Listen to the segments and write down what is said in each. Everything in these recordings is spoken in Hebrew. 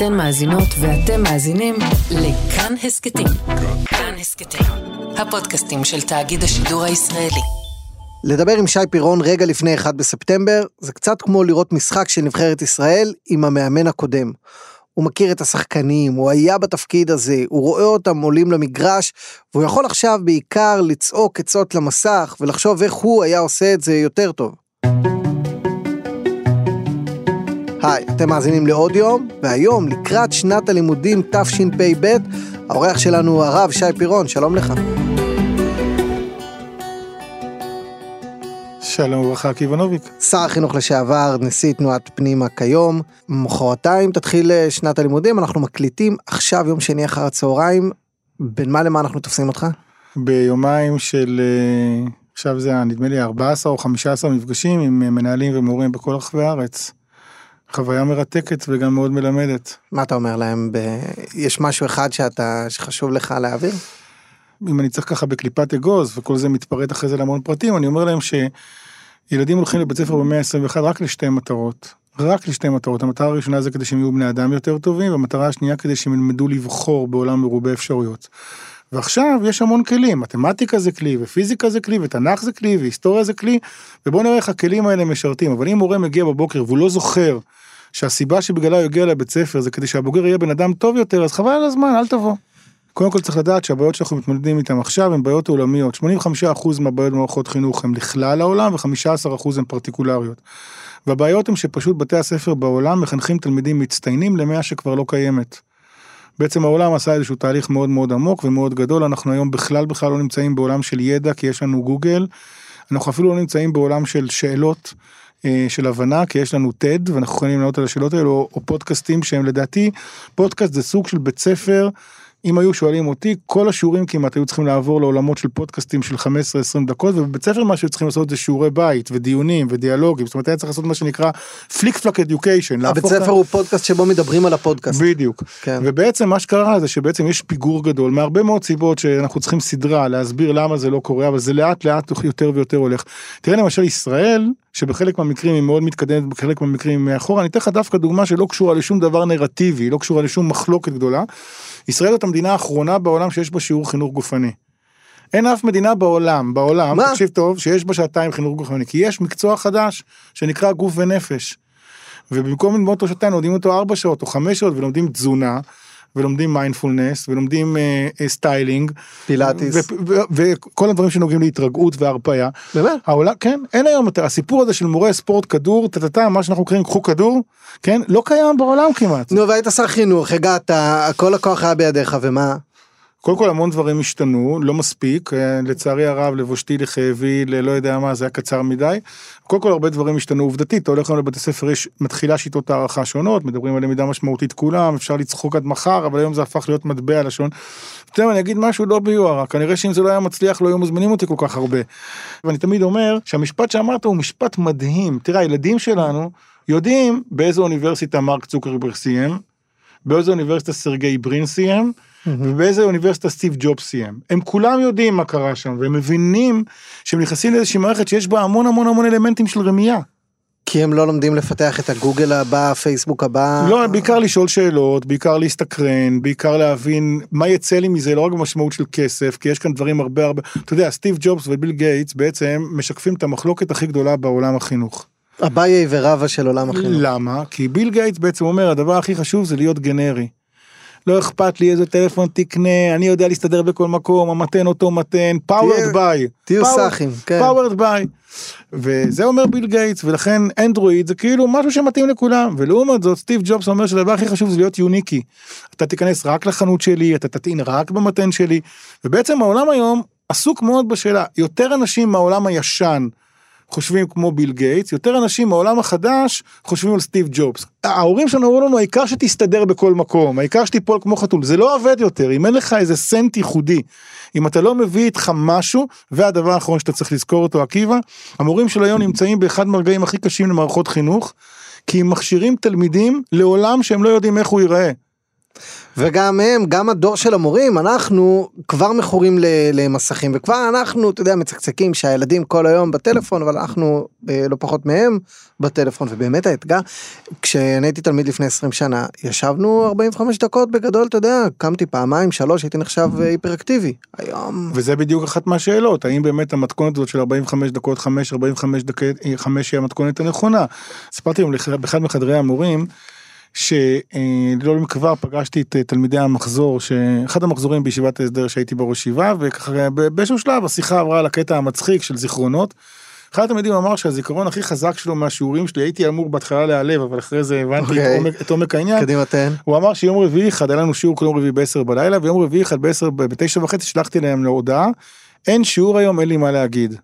אתן מאזינות ואתם מאזינים לכאן הסכתים. כאן הסכתים, הפודקאסטים של תאגיד השידור הישראלי. לדבר עם שי פירון רגע לפני 1 בספטמבר, זה קצת כמו לראות משחק של נבחרת ישראל עם המאמן הקודם. הוא מכיר את השחקנים, הוא היה בתפקיד הזה, הוא רואה אותם עולים למגרש, והוא יכול עכשיו בעיקר לצעוק עצות למסך ולחשוב איך הוא היה עושה את זה יותר טוב. היי, אתם מאזינים לעוד יום, והיום, לקראת שנת הלימודים תשפ"ב, האורח שלנו הוא הרב שי פירון, שלום לך. שלום וברכה, עקיבא נוביק. שר החינוך לשעבר, נשיא תנועת פנימה כיום, מחרתיים תתחיל אה, שנת הלימודים, אנחנו מקליטים עכשיו יום שני אחר הצהריים, בין מה למה אנחנו תופסים אותך? ביומיים של, אה, עכשיו זה נדמה לי 14 או 15 מפגשים עם אה, מנהלים ומורים בכל רחבי הארץ. חוויה מרתקת וגם מאוד מלמדת. מה אתה אומר להם? ב... יש משהו אחד שאתה, שחשוב לך להעביר? אם אני צריך ככה בקליפת אגוז וכל זה מתפרט אחרי זה להמון פרטים, אני אומר להם שילדים הולכים לבית ספר במאה ה-21 רק לשתי מטרות. רק לשתי מטרות. המטרה הראשונה זה כדי שהם יהיו בני אדם יותר טובים, והמטרה השנייה כדי שהם ילמדו לבחור בעולם מרובה אפשרויות. ועכשיו יש המון כלים, מתמטיקה זה כלי, ופיזיקה זה כלי, ותנ"ך זה כלי, והיסטוריה זה כלי, ובואו נראה איך הכלים האלה משרתים. אבל אם מורה מגיע בבוקר והוא לא זוכר שהסיבה שבגללה הוא יגיע לבית ספר זה כדי שהבוגר יהיה בן אדם טוב יותר, אז חבל על הזמן, אל תבוא. קודם כל צריך לדעת שהבעיות שאנחנו מתמודדים איתן עכשיו הן בעיות עולמיות. 85% מהבעיות במערכות חינוך הן לכלל העולם ו-15% הן פרטיקולריות. והבעיות הן שפשוט בתי הספר בעולם מחנכים תלמידים מצטיינים למאה שכבר לא קיימת. בעצם העולם עשה איזשהו תהליך מאוד מאוד עמוק ומאוד גדול, אנחנו היום בכלל בכלל לא נמצאים בעולם של ידע כי יש לנו גוגל, אנחנו אפילו לא נמצאים בעולם של שאלות. אה, של הבנה כי יש לנו TED ואנחנו יכולים לענות על השאלות האלו או, או פודקאסטים שהם לדעתי פודקאסט זה סוג של בית ספר אם היו שואלים אותי, כל השיעורים כמעט היו צריכים לעבור לעולמות של פודקאסטים של 15-20 דקות, ובבית ספר מה שהיו צריכים לעשות זה שיעורי בית ודיונים ודיאלוגים, זאת אומרת היה צריך לעשות מה שנקרא פליק פלק אדיוקיישן. הבית ספר הוא פודקאסט שבו מדברים על הפודקאסט. בדיוק. כן. ובעצם מה שקרה זה שבעצם יש פיגור גדול מהרבה מאוד סיבות שאנחנו צריכים סדרה להסביר למה זה לא קורה, אבל זה לאט לאט יותר ויותר הולך. תראה למשל ישראל, שבחלק מהמקרים היא מאוד מתקדמת, בחלק מהמקרים מאחורה, אני אתן לך דווקא דוגמה שלא קשורה לשום דבר נרטיבי, לא קשורה לשום מחלוקת גדולה. ישראל זאת המדינה האחרונה בעולם שיש בה שיעור חינוך גופני. אין אף מדינה בעולם, בעולם, מה? תקשיב טוב, שיש בה שעתיים חינוך גופני, כי יש מקצוע חדש שנקרא גוף ונפש. ובמקום ללמוד אותו שעתיים לומדים אותו ארבע שעות או חמש שעות ולומדים תזונה, ולומדים מיינדפולנס ולומדים styling פילאטיס וכל הדברים שנוגעים להתרגעות והרפאיה. באמת? העולם, כן אין היום את הסיפור הזה של מורה ספורט כדור טטטה מה שאנחנו קוראים קחו כדור כן לא קיים בעולם כמעט. נו והיית שר חינוך הגעת כל הכוח היה בידיך ומה. קודם כל המון דברים השתנו, לא מספיק, אה, לצערי הרב לבושתי לכאבי, ללא יודע מה, זה היה קצר מדי. קודם כל הרבה דברים השתנו עובדתית, אתה הולך היום לבתי ספר, יש, מתחילה שיטות הערכה שונות, מדברים על למידה משמעותית כולם, אפשר לצחוק עד מחר, אבל היום זה הפך להיות מטבע לשון. אתה יודע, אני אגיד משהו לא ביוהרה, כנראה שאם זה לא היה מצליח לא היו מזמינים אותי כל כך הרבה. ואני תמיד אומר שהמשפט שאמרת הוא משפט מדהים, תראה הילדים שלנו יודעים באיזו אוניברסיטה מרק צוקרברג סיים, באיזו אוניברסיטה סרגי ברין סיים, ובאיזה אוניברסיטה סטיב ג'ובס סיים. הם כולם יודעים מה קרה שם, והם מבינים שהם נכנסים לאיזושהי מערכת שיש בה המון המון המון אלמנטים של רמייה. כי הם לא לומדים לפתח את הגוגל הבא, הפייסבוק הבא. לא, בעיקר לשאול שאלות, בעיקר להסתקרן, בעיקר להבין מה יצא לי מזה, לא רק במשמעות של כסף, כי יש כאן דברים הרבה הרבה, אתה יודע, סטיב ג'ובס וביל גייטס בעצם משקפים את המחלוקת הכי גדולה בעולם החינוך. אביי ורבא של עולם החינוך. למה? כי ביל גייטס בעצם אומר, הדבר הכי חשוב זה להיות גנרי. לא אכפת לי איזה טלפון תקנה, אני יודע להסתדר בכל מקום, המטען אותו מטען, powered by. תהיו סאחים, כן. powered by. וזה אומר ביל גייטס, ולכן אנדרואיד זה כאילו משהו שמתאים לכולם, ולעומת זאת סטיב ג'ובס אומר שהדבר הכי חשוב זה להיות unique. אתה תיכנס רק לחנות שלי, אתה תטעין רק במטען שלי, ובעצם העולם היום עסוק מאוד בשאלה, יותר אנשים מהעולם הישן, חושבים כמו ביל גייטס, יותר אנשים מהעולם החדש חושבים על סטיב ג'ובס. ההורים שלנו אמרו לנו העיקר שתסתדר בכל מקום, העיקר שתיפול כמו חתול, זה לא עובד יותר, אם אין לך איזה סנט ייחודי, אם אתה לא מביא איתך משהו, והדבר האחרון שאתה צריך לזכור אותו עקיבא, המורים של היום נמצאים באחד מהרגעים הכי קשים למערכות חינוך, כי הם מכשירים תלמידים לעולם שהם לא יודעים איך הוא ייראה. וגם הם, גם הדור של המורים, אנחנו כבר מכורים למסכים, וכבר אנחנו, אתה יודע, מצקצקים שהילדים כל היום בטלפון, אבל אנחנו אה, לא פחות מהם בטלפון, ובאמת האתגר, כשאני הייתי תלמיד לפני 20 שנה, ישבנו 45 דקות בגדול, אתה יודע, קמתי פעמיים, שלוש, הייתי נחשב אה, היפראקטיבי. היום... וזה בדיוק אחת מהשאלות, האם באמת המתכונת הזאת של 45 דקות, 5, 45 דקות, 5 היא המתכונת הנכונה. סיפרתי היום באחד מחדרי המורים, שלא למכבר פגשתי את אה, תלמידי המחזור, שאחד המחזורים בישיבת ההסדר שהייתי בראש ישיבה, וככה באיזשהו שלב השיחה עברה לקטע המצחיק של זיכרונות. אחד התלמידים אמר שהזיכרון הכי חזק שלו מהשיעורים שלי, הייתי אמור בהתחלה להיעלב, אבל אחרי זה הבנתי okay. את, אוקיי. עומק, את עומק העניין. קדימה תן. הוא אמר שיום רביעי אחד, היה לנו שיעור כל יום רביעי ב-10 בלילה, ויום רביעי אחד ב-10, ב-9 וחצי שלחתי להם להודעה, אין שיעור היום, אין לי מה להגיד.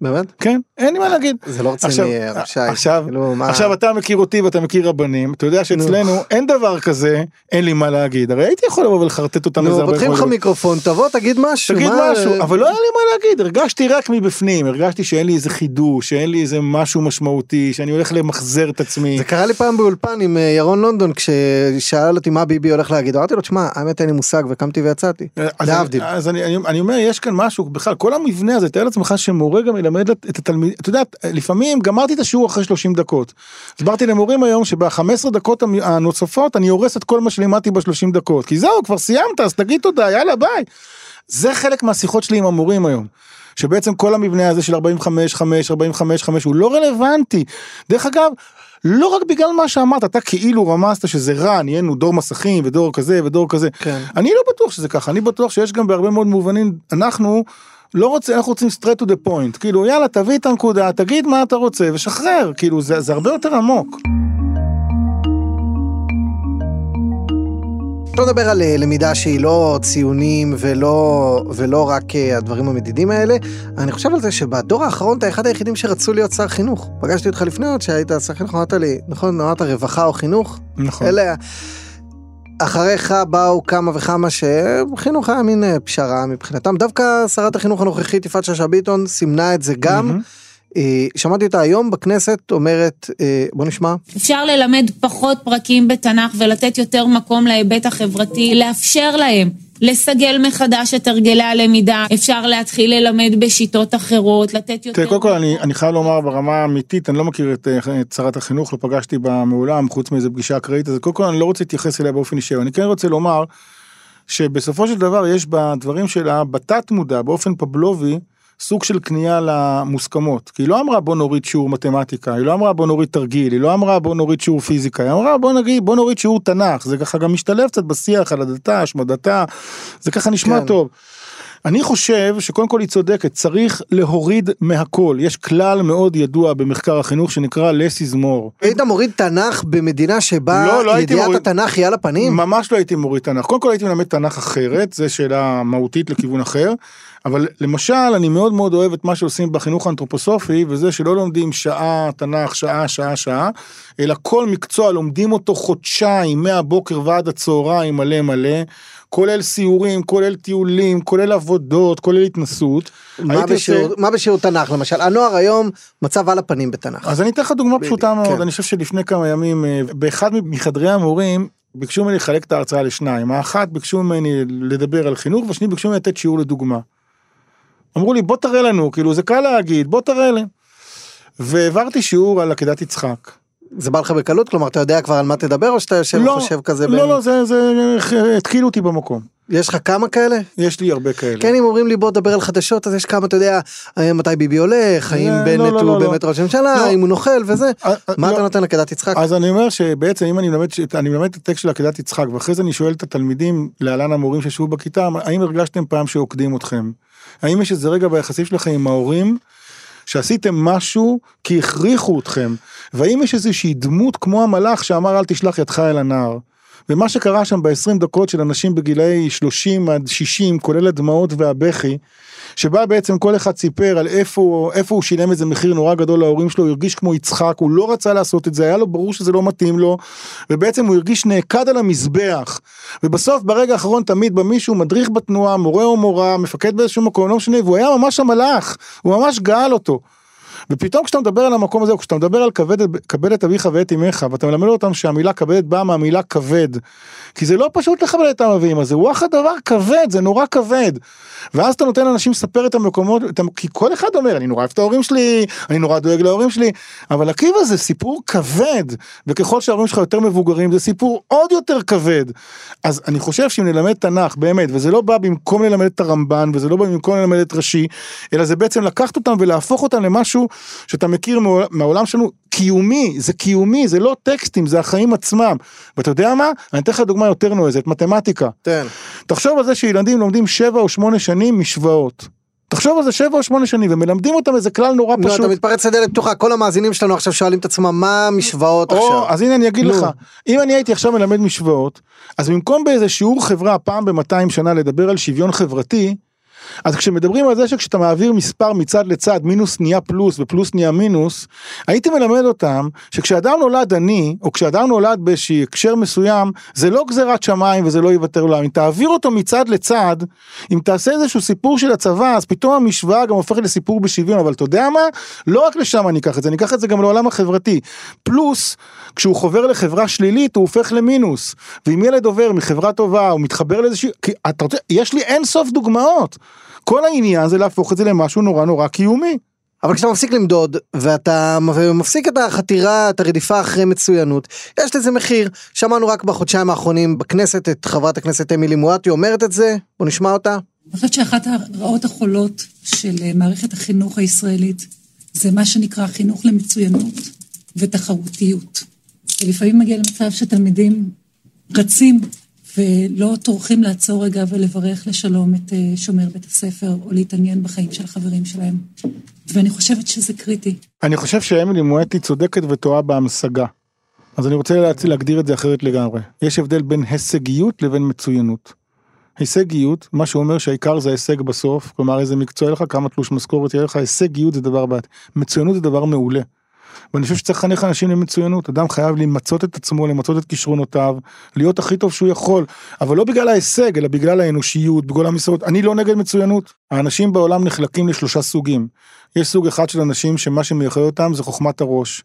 באמת? כן, אין לי מה להגיד. זה לא רציני, הרב שי. עכשיו, כאילו, עכשיו אתה מכיר אותי ואתה מכיר רבנים, אתה יודע שאצלנו אין דבר כזה, אין לי מה להגיד. הרי הייתי יכול לבוא ולחרטט אותם איזה הרבה... נו, פותחים לך מיקרופון, תבוא, תגיד משהו. תגיד משהו, אבל לא היה לי מה להגיד, הרגשתי רק מבפנים, הרגשתי שאין לי איזה חידוש, שאין לי איזה משהו משמעותי, שאני הולך למחזר את עצמי. זה קרה לי פעם באולפן עם אה, ירון לונדון, כששאל אותי מה ביבי הולך להגיד, אמרתי לו, תשמע, האמת אין לי מושג, וקמתי ויצאתי. אה, להבדיל. אז אני אומר, יש כאן משהו, בכלל, כל המבנה הזה, תאר לעצמך שמורה גם ילמד את התלמיד, אתה יודע, לפעמים גמרתי את השיעור אחרי 30 דקות. הסברתי למורים היום שב-15 דקות הנוספות אני הורס את כל מה שלימדתי ב-30 דקות. כי זהו, כבר סיימת, אז תגיד תודה, יאללה ביי. זה חלק מהשיחות שלי עם המורים היום. שבעצם כל המבנה הזה של 45, 5, 45, 5 הוא לא רלוונטי. דרך אגב, לא רק בגלל מה שאמרת, אתה כאילו רמזת שזה רע, נהיינו דור מסכים ודור כזה ודור כזה. כן. אני לא בטוח שזה ככה, אני בטוח שיש גם בהרבה מאוד מובנים, אנחנו לא רוצה, אנחנו רוצים straight to the point, כאילו יאללה תביא את הנקודה, תגיד מה אתה רוצה ושחרר, כאילו זה, זה הרבה יותר עמוק. לא נדבר על אה, למידה שהיא לא ציונים ולא, ולא רק אה, הדברים המדידים האלה. אני חושב על זה שבדור האחרון אתה אחד היחידים שרצו להיות שר חינוך. פגשתי אותך לפני עוד שהיית שר חינוך, אמרת לי, נכון, אמרת רווחה או חינוך? נכון. אלה... אחריך באו כמה וכמה שחינוך היה מין אה, פשרה מבחינתם. דווקא שרת החינוך הנוכחית יפעת שאשא ביטון סימנה את זה גם. Mm-hmm. שמעתי אותה היום בכנסת אומרת, אה, בוא נשמע. אפשר ללמד פחות פרקים בתנ"ך ולתת יותר מקום להיבט החברתי, לאפשר להם לסגל מחדש את הרגלי הלמידה, אפשר להתחיל ללמד בשיטות אחרות, לתת יותר... תראה, קודם כל אני, אני חייב לומר ברמה האמיתית, אני לא מכיר את, את שרת החינוך, לא פגשתי בה מעולם, חוץ מאיזה פגישה אקראית, אז קודם כל אני לא רוצה להתייחס אליה באופן אישי, אני כן רוצה לומר שבסופו של דבר יש בדברים שלה, בתת מודע, באופן פבלובי, סוג של כניעה למוסכמות. כי היא לא אמרה בוא נוריד שיעור מתמטיקה, היא לא אמרה בוא נוריד תרגיל, היא לא אמרה בוא נוריד שיעור פיזיקה, היא אמרה בוא נגיד בוא נוריד שיעור תנ"ך, זה ככה גם משתלב קצת בשיח על הדתה, השמדתה, זה ככה נשמע כן. טוב. אני חושב שקודם כל היא צודקת, צריך להוריד מהכל. יש כלל מאוד ידוע במחקר החינוך שנקרא less is more. היית מוריד תנ"ך במדינה שבה לא, לא ידיעת מוריד... התנ"ך היא על הפנים? ממש לא הייתי מוריד תנ"ך. קודם כל הייתי מלמד תנ"ך אחרת, זו שאלה מהותית לכיוון אחר. אבל למשל אני מאוד מאוד אוהב את מה שעושים בחינוך האנתרופוסופי וזה שלא לומדים שעה תנ"ך שעה שעה שעה אלא כל מקצוע לומדים אותו חודשיים מהבוקר ועד הצהריים מלא מלא כולל סיורים כולל טיולים כולל עבודות כולל התנסות. מה בשיעור, עושה... מה בשיעור תנ"ך למשל הנוער היום מצב על הפנים בתנ"ך. אז אני אתן לך דוגמה פשוטה מאוד כן. אני חושב שלפני כמה ימים אה, באחד מחדרי המורים ביקשו ממני לחלק את ההרצאה לשניים האחת ביקשו ממני לדבר על חינוך והשני ביקשו ממני לתת שיעור לדוגמה. אמרו לי בוא תראה לנו, כאילו זה קל להגיד, בוא תראה לי. והעברתי שיעור על עקדת יצחק. זה בא לך בקלות? כלומר אתה יודע כבר על מה תדבר או שאתה יושב לא, וחושב כזה? לא, בין... לא, זה, זה התחילו אותי במקום. יש לך כמה כאלה? יש לי הרבה כאלה. כן, אם אומרים לי בוא דבר על חדשות, אז יש כמה, אתה יודע, אה, מתי ביבי הולך, האם לא, בנט לא, לא, הוא לא, באמת לא. ראש הממשלה, לא. האם הוא נוכל וזה. 아, אה, אה, מה לא. אתה נותן לעקדת יצחק? אז אני אומר שבעצם אם אני מלמד, אני מלמד את הטקסט של עקדת יצחק, ואחרי זה אני שואל את התלמידים, להלן המורים שישבו בכיתה, האם הרגשתם פעם שעוקדים אתכם? האם יש איזה רגע ביחסים שלכם עם ההורים, שעשיתם משהו כי הכריחו אתכם, והאם יש איזושהי דמות כמו המלאך שאמר אל תשלח ידך אל הנער. ומה שקרה שם ב-20 דקות של אנשים בגילאי 30 עד 60, כולל הדמעות והבכי, שבה בעצם כל אחד סיפר על איפה, איפה הוא שילם איזה מחיר נורא גדול להורים שלו, הוא הרגיש כמו יצחק, הוא לא רצה לעשות את זה, היה לו ברור שזה לא מתאים לו, ובעצם הוא הרגיש נעקד על המזבח. ובסוף ברגע האחרון תמיד בא מישהו, מדריך בתנועה, מורה או מורה, מפקד באיזשהו מקום, לא משנה, והוא היה ממש המלאך, הוא ממש גאל אותו. ופתאום כשאתה מדבר על המקום הזה, כשאתה מדבר על כבד, כבד את אביך ואת אמך, ואתה מלמד אותם שהמילה כבד באה מהמילה כבד, כי זה לא פשוט לכבד את העם אביהם, זה וואחד דבר כבד, זה נורא כבד. ואז אתה נותן לאנשים לספר את המקומות, את, כי כל אחד אומר, אני נורא אוהב את ההורים שלי, אני נורא דואג להורים שלי, אבל עקיבא זה סיפור כבד, וככל שההורים שלך יותר מבוגרים, זה סיפור עוד יותר כבד. אז אני חושב שאם נלמד תנ"ך, באמת, וזה לא בא במקום ללמד את הרמב"ן, וזה לא בא במקום ללמד את רש"י, אלא זה בעצם לקחת אותם ולהפוך אותם למשהו שאתה מכיר מהעולם שלנו, קיומי, זה קיומי, זה לא טקסטים, זה החיים עצמם. ואתה יודע מה? אני אתן לך דוגמה יותר נועזת, מתמטיקה. תן. תחשוב על זה שילדים לומדים שבע או שמונה שנים משוואות. תחשוב על זה שבע או שמונה שנים ומלמדים אותם איזה כלל נורא נו, פשוט. אתה מתפרץ לדלת פתוחה, כל המאזינים שלנו עכשיו שואלים את עצמם מה המשוואות או, עכשיו. אז הנה אני אגיד נו. לך, אם אני הייתי עכשיו מלמד משוואות, אז במקום באיזה שיעור חברה פעם ב-200 שנה לדבר על שוויון חברתי, אז כשמדברים על זה שכשאתה מעביר מספר מצד לצד, מינוס נהיה פלוס ופלוס נהיה מינוס, הייתי מלמד אותם שכשאדם נולד עני, או כשאדם נולד באיזשהו הקשר מסוים, זה לא גזירת שמיים וזה לא יוותר לעולם. אם תעביר אותו מצד לצד, אם תעשה איזשהו סיפור של הצבא, אז פתאום המשוואה גם הופכת לסיפור בשוויון, אבל אתה יודע מה? לא רק לשם אני אקח את זה, אני אקח את זה גם לעולם החברתי. פלוס, כשהוא חובר לחברה שלילית, הוא הופך למינוס. ואם ילד עובר מחברה טובה, הוא מתחבר לאיזושהי... כי אתה רוצה, יש לי אין סוף דוגמאות. כל העניין זה להפוך את זה למשהו נורא נורא קיומי. אבל כשאתה מפסיק למדוד ואתה מפסיק את החתירה, את הרדיפה אחרי מצוינות, יש לזה מחיר. שמענו רק בחודשיים האחרונים בכנסת את חברת הכנסת אמילי מואטי אומרת את זה, בוא נשמע אותה. אני חושבת שאחת הרעות החולות של אה, מערכת החינוך הישראלית זה מה שנקרא חינוך למצוינות ותחרותיות. ולפעמים מגיע למצב שתלמידים רצים ולא טורחים לעצור רגע ולברך לשלום את אה, שומר בית הספר או להתעניין בחיים של החברים שלהם. ואני חושבת שזה קריטי. אני חושב שאמילי מואטי צודקת וטועה בהמשגה. אז אני רוצה להגדיר את זה אחרת לגמרי. יש הבדל בין הישגיות לבין מצוינות. הישגיות, מה שאומר שהעיקר זה ההישג בסוף, כלומר איזה מקצוע יהיה לך, כמה תלוש משכורת יהיה לך, הישגיות זה דבר בעד. מצוינות זה דבר מעולה. ואני חושב שצריך לחנך אנשים למצוינות, אדם חייב למצות את עצמו, למצות את כישרונותיו, להיות הכי טוב שהוא יכול, אבל לא בגלל ההישג, אלא בגלל האנושיות, בגלל המשרות. אני לא נגד מצוינות. האנשים בעולם נחלקים לשלושה סוגים. יש סוג אחד של אנשים שמה שמייחד אותם זה חוכמת הראש.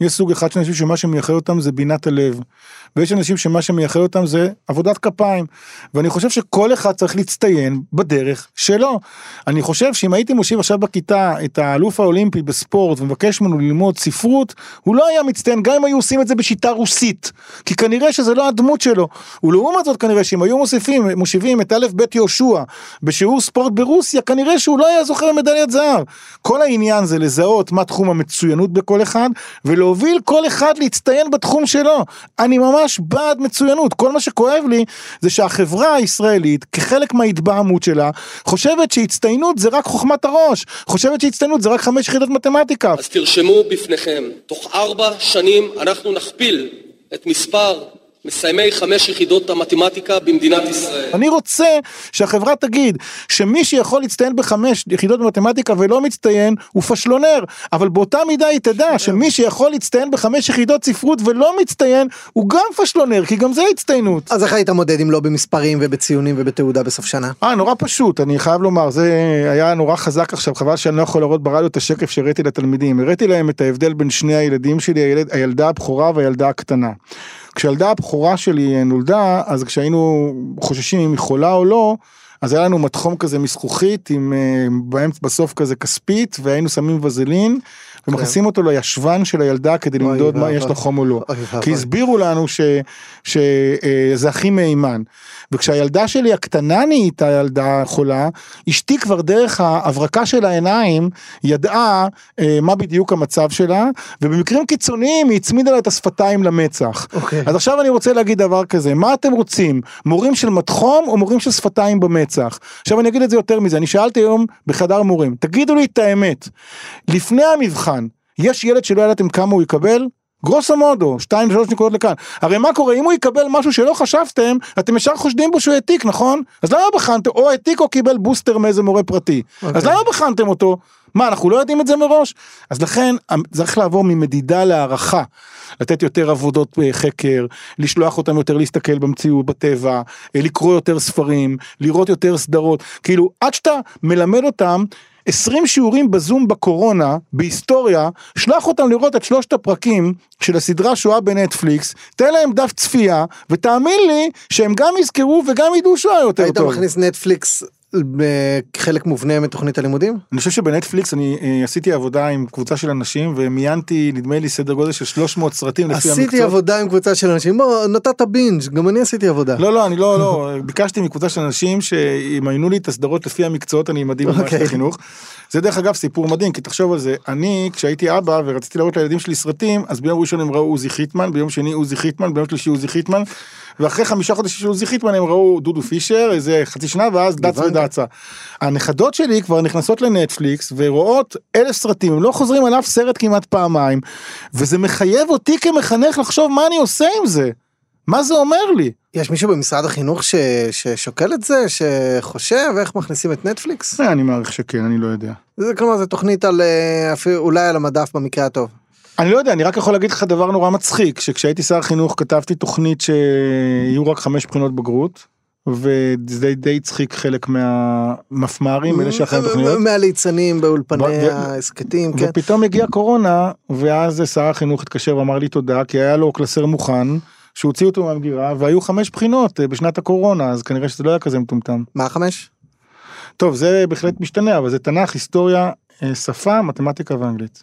יש סוג אחד של אנשים שמה שמייחד אותם זה בינת הלב. ויש אנשים שמה שמייחד אותם זה עבודת כפיים. ואני חושב שכל אחד צריך להצטיין בדרך שלו. אני חושב שאם הייתי מושיב עכשיו בכיתה את האלוף האולימפי בספורט ומבקש ממנו ללמוד ספרות, הוא לא היה מצטיין גם אם היו עושים את זה בשיטה רוסית. כי כנראה שזה לא הדמות שלו. ולעומת זאת כנראה שאם היו מוסיפים, מושיבים את א' ב' יהושע בשיעור ספורט ברוסיה, כנראה שהוא לא היה זוכה במדליית זהב. כל העניין זה לזהות מה תחום המצוינות בכל אחד, ולהוביל כל אחד להצטיין בתחום שלו. אני ממש בעד מצוינות, כל מה שכואב לי זה שהחברה הישראלית, כחלק מההתבהמות שלה, חושבת שהצטיינות זה רק חוכמת הראש, חושבת שהצטיינות זה רק חמש יחידות מתמטיקה. אז תרשמו בפניכם, תוך ארבע שנים אנחנו נכפיל את מספר מסיימי חמש יחידות המתמטיקה במדינת ישראל. אני רוצה שהחברה תגיד שמי שיכול להצטיין בחמש יחידות במתמטיקה ולא מצטיין הוא פשלונר, אבל באותה מידה היא תדע שמי שיכול להצטיין בחמש יחידות ספרות ולא מצטיין הוא גם פשלונר, כי גם זה הצטיינות. אז איך היית מודד אם לא במספרים ובציונים ובתעודה בסוף שנה? אה, נורא פשוט, אני חייב לומר, זה היה נורא חזק עכשיו, חבל שאני לא יכול להראות ברדיו את השקף שהראיתי לתלמידים. הראיתי להם את ההבדל בין שני הילדים שלי, הילד, הילדה הבכורה והילדה הקטנה. כשילדה הבכורה שלי נולדה, אז כשהיינו חוששים אם היא חולה או לא, אז היה לנו מתחום כזה מזכוכית עם אה, באמצע בסוף כזה כספית והיינו שמים וזלין ומכניסים אותו לישבן של הילדה כדי למדוד מה. יש לה חום או לא. כי. הסבירו לנו שזה הכי מהימן. וכשהילדה שלי הקטנה נהייתה ילדה חולה, אשתי כבר דרך ההברקה של העיניים ידעה אה, מה בדיוק המצב שלה, ובמקרים קיצוניים היא הצמידה לה את השפתיים למצח. אוקיי. אז עכשיו אני רוצה להגיד דבר כזה, מה אתם רוצים? מורים של מתחום או מורים של שפתיים במצח? עכשיו אני אגיד את זה יותר מזה, אני שאלתי היום בחדר מורים, תגידו לי את האמת, לפני המבחן, יש ילד שלא ידעתם כמה הוא יקבל? גרוסו מודו, שתיים שלוש נקודות לכאן. הרי מה קורה, אם הוא יקבל משהו שלא חשבתם, אתם ישר חושדים בו שהוא העתיק, נכון? אז למה בחנתם, או העתיק או קיבל בוסטר מאיזה מורה פרטי. אז אוקיי. למה בחנתם אותו? מה, אנחנו לא יודעים את זה מראש? אז לכן, צריך לעבור ממדידה להערכה. לתת יותר עבודות אה, חקר, לשלוח אותם יותר להסתכל במציאות, בטבע, אה, לקרוא יותר ספרים, לראות יותר סדרות. כאילו, עד שאתה מלמד אותם 20 שיעורים בזום בקורונה, בהיסטוריה, שלח אותם לראות את שלושת הפרקים של הסדרה שואה בנטפליקס, תן להם דף צפייה, ותאמין לי שהם גם יזכרו וגם ידעו שואה יותר היית טוב. מכניס נטפליקס כחלק מובנה מתוכנית הלימודים? אני חושב שבנטפליקס אני אה, עשיתי עבודה עם קבוצה של אנשים ומיינתי נדמה לי סדר גודל של 300 סרטים לפי המקצוע. עשיתי עבודה עם קבוצה של אנשים, בוא, נתת בינג', גם אני עשיתי עבודה. לא לא אני לא לא ביקשתי מקבוצה של אנשים שימיינו לי את הסדרות לפי המקצועות במערכת אוקיי. החינוך. זה דרך אגב סיפור מדהים כי תחשוב על זה אני כשהייתי אבא ורציתי להראות לילדים שלי סרטים אז ביום ראשון הם ראו עוזי חיטמן ביום שני עוזי חיטמן ביום שלישי עוזי חיטמן ואחרי חמישה חודשים של עוזי חיטמן הם ראו דודו פישר איזה חצי שנה ואז דץ. ודצה. הנכדות שלי כבר נכנסות לנטפליקס ורואות אלף סרטים הם לא חוזרים על אף סרט כמעט פעמיים וזה מחייב אותי כמחנך לחשוב מה אני עושה עם זה. מה זה אומר לי? יש מישהו במשרד החינוך ש... ששוקל את זה, שחושב איך מכניסים את נטפליקס? אה, אני מעריך שכן, אני לא יודע. זה כלומר זה תוכנית על אה, אפילו אולי על המדף במקרה הטוב. אני לא יודע, אני רק יכול להגיד לך דבר נורא מצחיק, שכשהייתי שר חינוך כתבתי תוכנית שיהיו רק חמש בחינות בגרות, וזה די הצחיק חלק מהמפמ"רים, אלה שאחראים תוכניות. מהליצנים באולפני ההסכתים, כן. ופתאום הגיעה קורונה, ואז שר החינוך התקשר ואמר לי תודה, כי היה לו קלסר מוכן, שהוציא אותו מהמגירה, והיו חמש בחינות אה, בשנת הקורונה, אז כנראה שזה לא היה כזה מטומטם. מה החמש? טוב, זה בהחלט משתנה, אבל זה תנ"ך, היסטוריה, אה, שפה, מתמטיקה ואנגלית.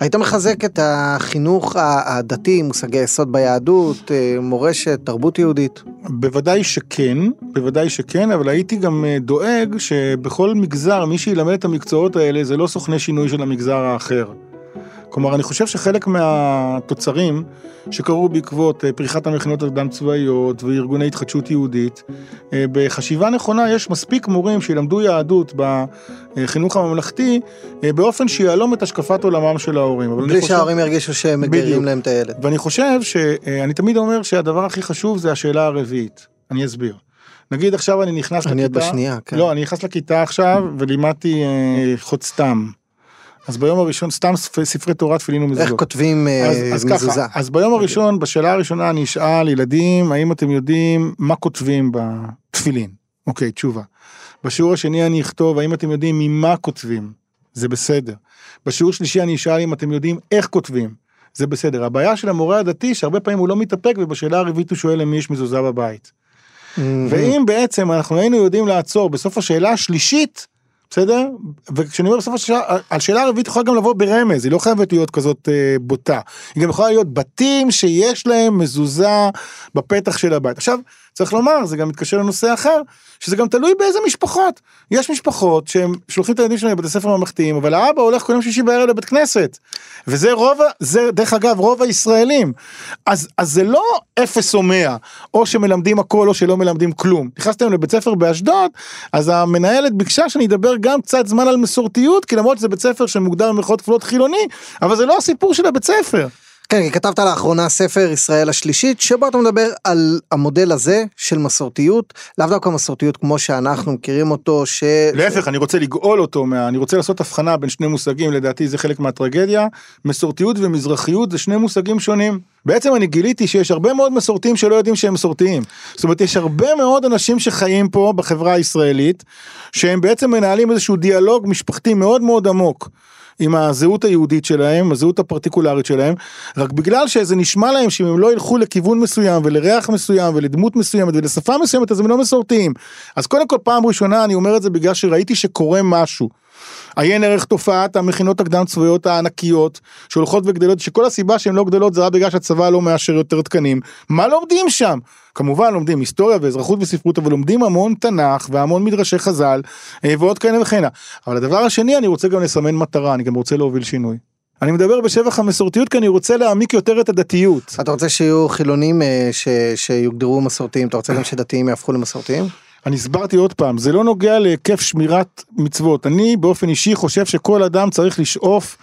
היית מחזק את החינוך הדתי, מושגי יסוד ביהדות, אה, מורשת, תרבות יהודית. בוודאי שכן, בוודאי שכן, אבל הייתי גם דואג שבכל מגזר מי שילמד את המקצועות האלה זה לא סוכני שינוי של המגזר האחר. כלומר, אני חושב שחלק מהתוצרים שקרו בעקבות אה, פריחת המכינות הקדם צבאיות וארגוני התחדשות יהודית, אה, בחשיבה נכונה יש מספיק מורים שילמדו יהדות בחינוך הממלכתי אה, באופן שיהלום את השקפת עולמם של ההורים. אני בלי חושב- שההורים ירגישו שהם בדיוק. להם את הילד. ואני חושב שאני תמיד אומר שהדבר הכי חשוב זה השאלה הרביעית. אני אסביר. נגיד עכשיו אני נכנס אני עוד לכיתה, בשנייה, כן. לא, אני נכנס לכיתה עכשיו ולימדתי אה, חוד סתם. אז ביום הראשון סתם ספרי, תורה תפילין איך ומזוזות. כותבים אה, אז, אז מזוזה? ככה, אז ביום הראשון, בשאלה הראשונה אני אשאל ילדים, האם אתם יודעים מה כותבים בתפילין? אוקיי, תשובה. בשיעור השני אני אכתוב, האם אתם יודעים ממה כותבים? זה בסדר. בשיעור שלישי אני אשאל אם אתם יודעים איך כותבים. זה בסדר. הבעיה של המורה הדתי שהרבה פעמים הוא לא מתאפק ובשאלה הרביעית הוא שואל למי יש מזוזה בבית. מהמם. ואם בעצם אנחנו היינו יודעים לעצור בסוף השאלה השלישית, בסדר? וכשאני אומר בסוף השאלה, השאלה הרביעית יכולה גם לבוא ברמז, היא לא חייבת להיות כזאת אה, בוטה. היא גם יכולה להיות בתים שיש להם מזוזה בפתח של הבית. עכשיו, צריך לומר, זה גם מתקשר לנושא אחר, שזה גם תלוי באיזה משפחות. יש משפחות שהם שולחים את הילדים שלהם לבתי ספר ממלכתיים, אבל האבא הולך כל יום שישי בערב לבית כנסת. וזה רוב, זה דרך אגב רוב הישראלים. אז, אז זה לא אפס או מאה, או שמלמדים הכל או שלא מלמדים כלום. נכנסתי היום לבית ספר באשדוד, אז המנהלת ביקשה שאני אדבר גם קצת זמן על מסורתיות, כי למרות שזה בית ספר שמוגדר במרכאות כפולות חילוני, אבל זה לא הסיפור של הבית ספר. כן, כי כתבת לאחרונה ספר ישראל השלישית, שבו אתה מדבר על המודל הזה של מסורתיות, לאו דווקא מסורתיות כמו שאנחנו מכירים אותו, ש... להפך, אני רוצה לגאול אותו, מה... אני רוצה לעשות הבחנה בין שני מושגים, לדעתי זה חלק מהטרגדיה. מסורתיות ומזרחיות זה שני מושגים שונים. בעצם אני גיליתי שיש הרבה מאוד מסורתיים שלא יודעים שהם מסורתיים. זאת אומרת, יש הרבה מאוד אנשים שחיים פה בחברה הישראלית, שהם בעצם מנהלים איזשהו דיאלוג משפחתי מאוד מאוד עמוק. עם הזהות היהודית שלהם, הזהות הפרטיקולרית שלהם, רק בגלל שזה נשמע להם שאם הם לא ילכו לכיוון מסוים ולריח מסוים ולדמות מסוימת ולשפה מסוימת אז הם לא מסורתיים. אז קודם כל פעם ראשונה אני אומר את זה בגלל שראיתי שקורה משהו. עיין ערך תופעת המכינות הקדם צבאיות הענקיות שהולכות וגדלות שכל הסיבה שהן לא גדלות זה רק בגלל שהצבא לא מאשר יותר תקנים מה לומדים שם כמובן לומדים היסטוריה ואזרחות וספרות אבל לומדים המון תנ"ך והמון מדרשי חז"ל אה, ועוד כהנה וכהנה אבל הדבר השני אני רוצה גם לסמן מטרה אני גם רוצה להוביל שינוי. אני מדבר בשבח המסורתיות כי אני רוצה להעמיק יותר את הדתיות. אתה רוצה שיהיו חילונים אה, ש... שיוגדרו מסורתיים, אתה רוצה גם שדתיים יהפכו למסורתיים? אני הסברתי עוד פעם, זה לא נוגע להיקף שמירת מצוות. אני באופן אישי חושב שכל אדם צריך לשאוף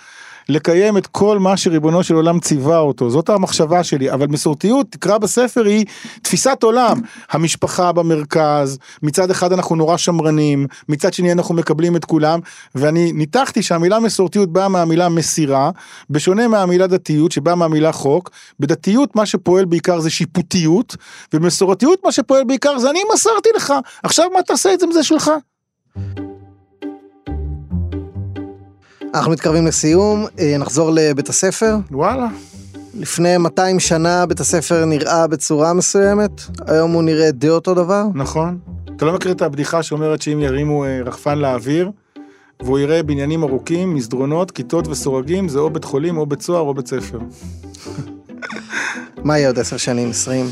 לקיים את כל מה שריבונו של עולם ציווה אותו, זאת המחשבה שלי, אבל מסורתיות, תקרא בספר, היא תפיסת עולם, המשפחה במרכז, מצד אחד אנחנו נורא שמרנים, מצד שני אנחנו מקבלים את כולם, ואני ניתחתי שהמילה מסורתיות באה מהמילה מסירה, בשונה מהמילה דתיות שבאה מהמילה חוק, בדתיות מה שפועל בעיקר זה שיפוטיות, ובמסורתיות מה שפועל בעיקר זה אני מסרתי לך, עכשיו מה תעשה את זה, זה שלך. אנחנו מתקרבים לסיום, אה, נחזור לבית הספר. וואלה. לפני 200 שנה בית הספר נראה בצורה מסוימת, היום הוא נראה די אותו דבר. נכון. אתה לא מכיר את הבדיחה שאומרת שאם ירימו אה, רחפן לאוויר, והוא יראה בניינים ארוכים, מסדרונות, כיתות וסורגים, זה או בית חולים, או בית סוהר, או בית ספר. מה יהיה עוד עשר שנים, עשרים?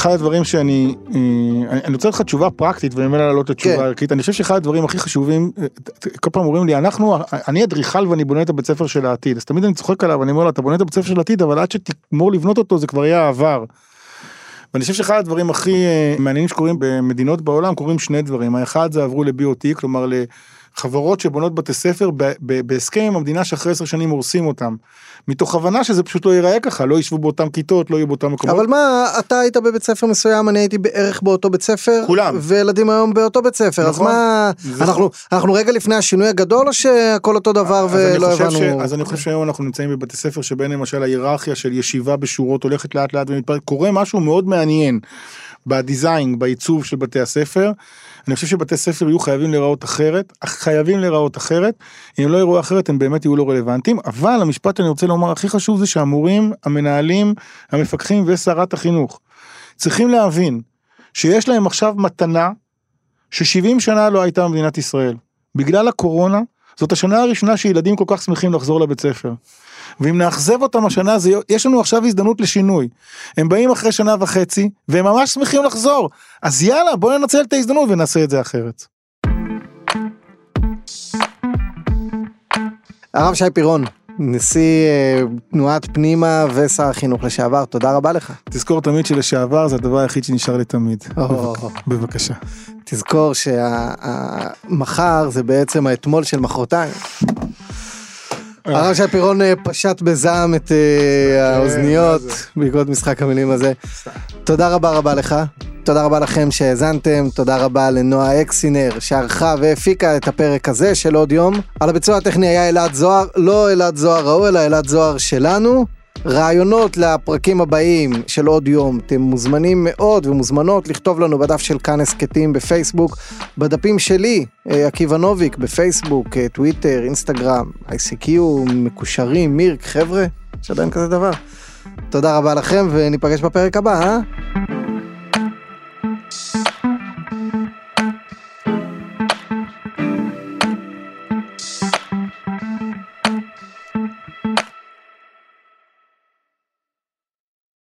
אחד הדברים שאני, אה, אני רוצה לך תשובה פרקטית ואני אומר להעלות את התשובה כן. הערכית, אני חושב שאחד הדברים הכי חשובים, אה, כל פעם אומרים לי, אנחנו, אני אדריכל ואני בונה את הבית ספר של העתיד, אז תמיד אני צוחק עליו, אני אומר לו, אתה בונה את הבית ספר של העתיד, אבל עד שתגמור לבנות אותו זה כבר יהיה העבר. ואני חושב שאחד הדברים הכי אה, מעניינים שקורים במדינות בעולם, קורים שני דברים, האחד זה עברו ל-BOT, כלומר לחברות שבונות בתי ספר בהסכם עם המדינה שאחרי עשר שנים הורסים אותם. מתוך הבנה שזה פשוט לא ייראה ככה, לא ישבו באותם כיתות, לא יהיו באותם מקומות. אבל מה, אתה היית בבית ספר מסוים, אני הייתי בערך באותו בית ספר. כולם. וילדים היום באותו בית ספר, אז נכון. מה, זה- אנחנו, אנחנו רגע לפני השינוי הגדול או שהכל אותו דבר אז אני ולא ש- הבנו? אז אני חושב שהיום אנחנו נמצאים בבתי ספר שבהם למשל ההיררכיה של ישיבה בשורות הולכת לאט לאט ומתפרקת, קורה משהו מאוד מעניין בדיזיין, בעיצוב של בתי הספר. אני חושב שבתי ספר יהיו חייבים להיראות אחרת, חייבים להיראות אחרת, אם לא יראו אחרת הם באמת יהיו לא רלוונטיים, אבל המשפט שאני רוצה לומר הכי חשוב זה שהמורים, המנהלים, המפקחים ושרת החינוך צריכים להבין שיש להם עכשיו מתנה ש-70 שנה לא הייתה במדינת ישראל. בגלל הקורונה, זאת השנה הראשונה שילדים כל כך שמחים לחזור לבית ספר. ואם נאכזב אותם השנה, זה, יש לנו עכשיו הזדמנות לשינוי. הם באים אחרי שנה וחצי, והם ממש שמחים לחזור. אז יאללה, בואו ננצל את ההזדמנות ונעשה את זה אחרת. הרב שי פירון, נשיא אה, תנועת פנימה ושר החינוך לשעבר, תודה רבה לך. תזכור תמיד שלשעבר זה הדבר היחיד שנשאר לתמיד. או. בבקשה. תזכור שהמחר זה בעצם האתמול של מחרתיים. הרב שי פירון אה, פשט בזעם את אה, האוזניות כן, זה? בעקבות משחק המילים הזה. תודה רבה רבה לך. תודה רבה לכם שהאזנתם, תודה רבה לנועה אקסינר שערכה והפיקה את הפרק הזה של עוד יום. על הביצוע הטכני היה אלעד זוהר, לא אלעד זוהר ההוא, אלא אלעד זוהר שלנו. רעיונות לפרקים הבאים של עוד יום, אתם מוזמנים מאוד ומוזמנות לכתוב לנו בדף של כאן הסכתים בפייסבוק, בדפים שלי, אה, עקיבא נוביק בפייסבוק, אה, טוויטר, אינסטגרם, ICQ, מקושרים, מירק, חבר'ה, יש עדיין כזה דבר. תודה רבה לכם וניפגש בפרק הבא, אה?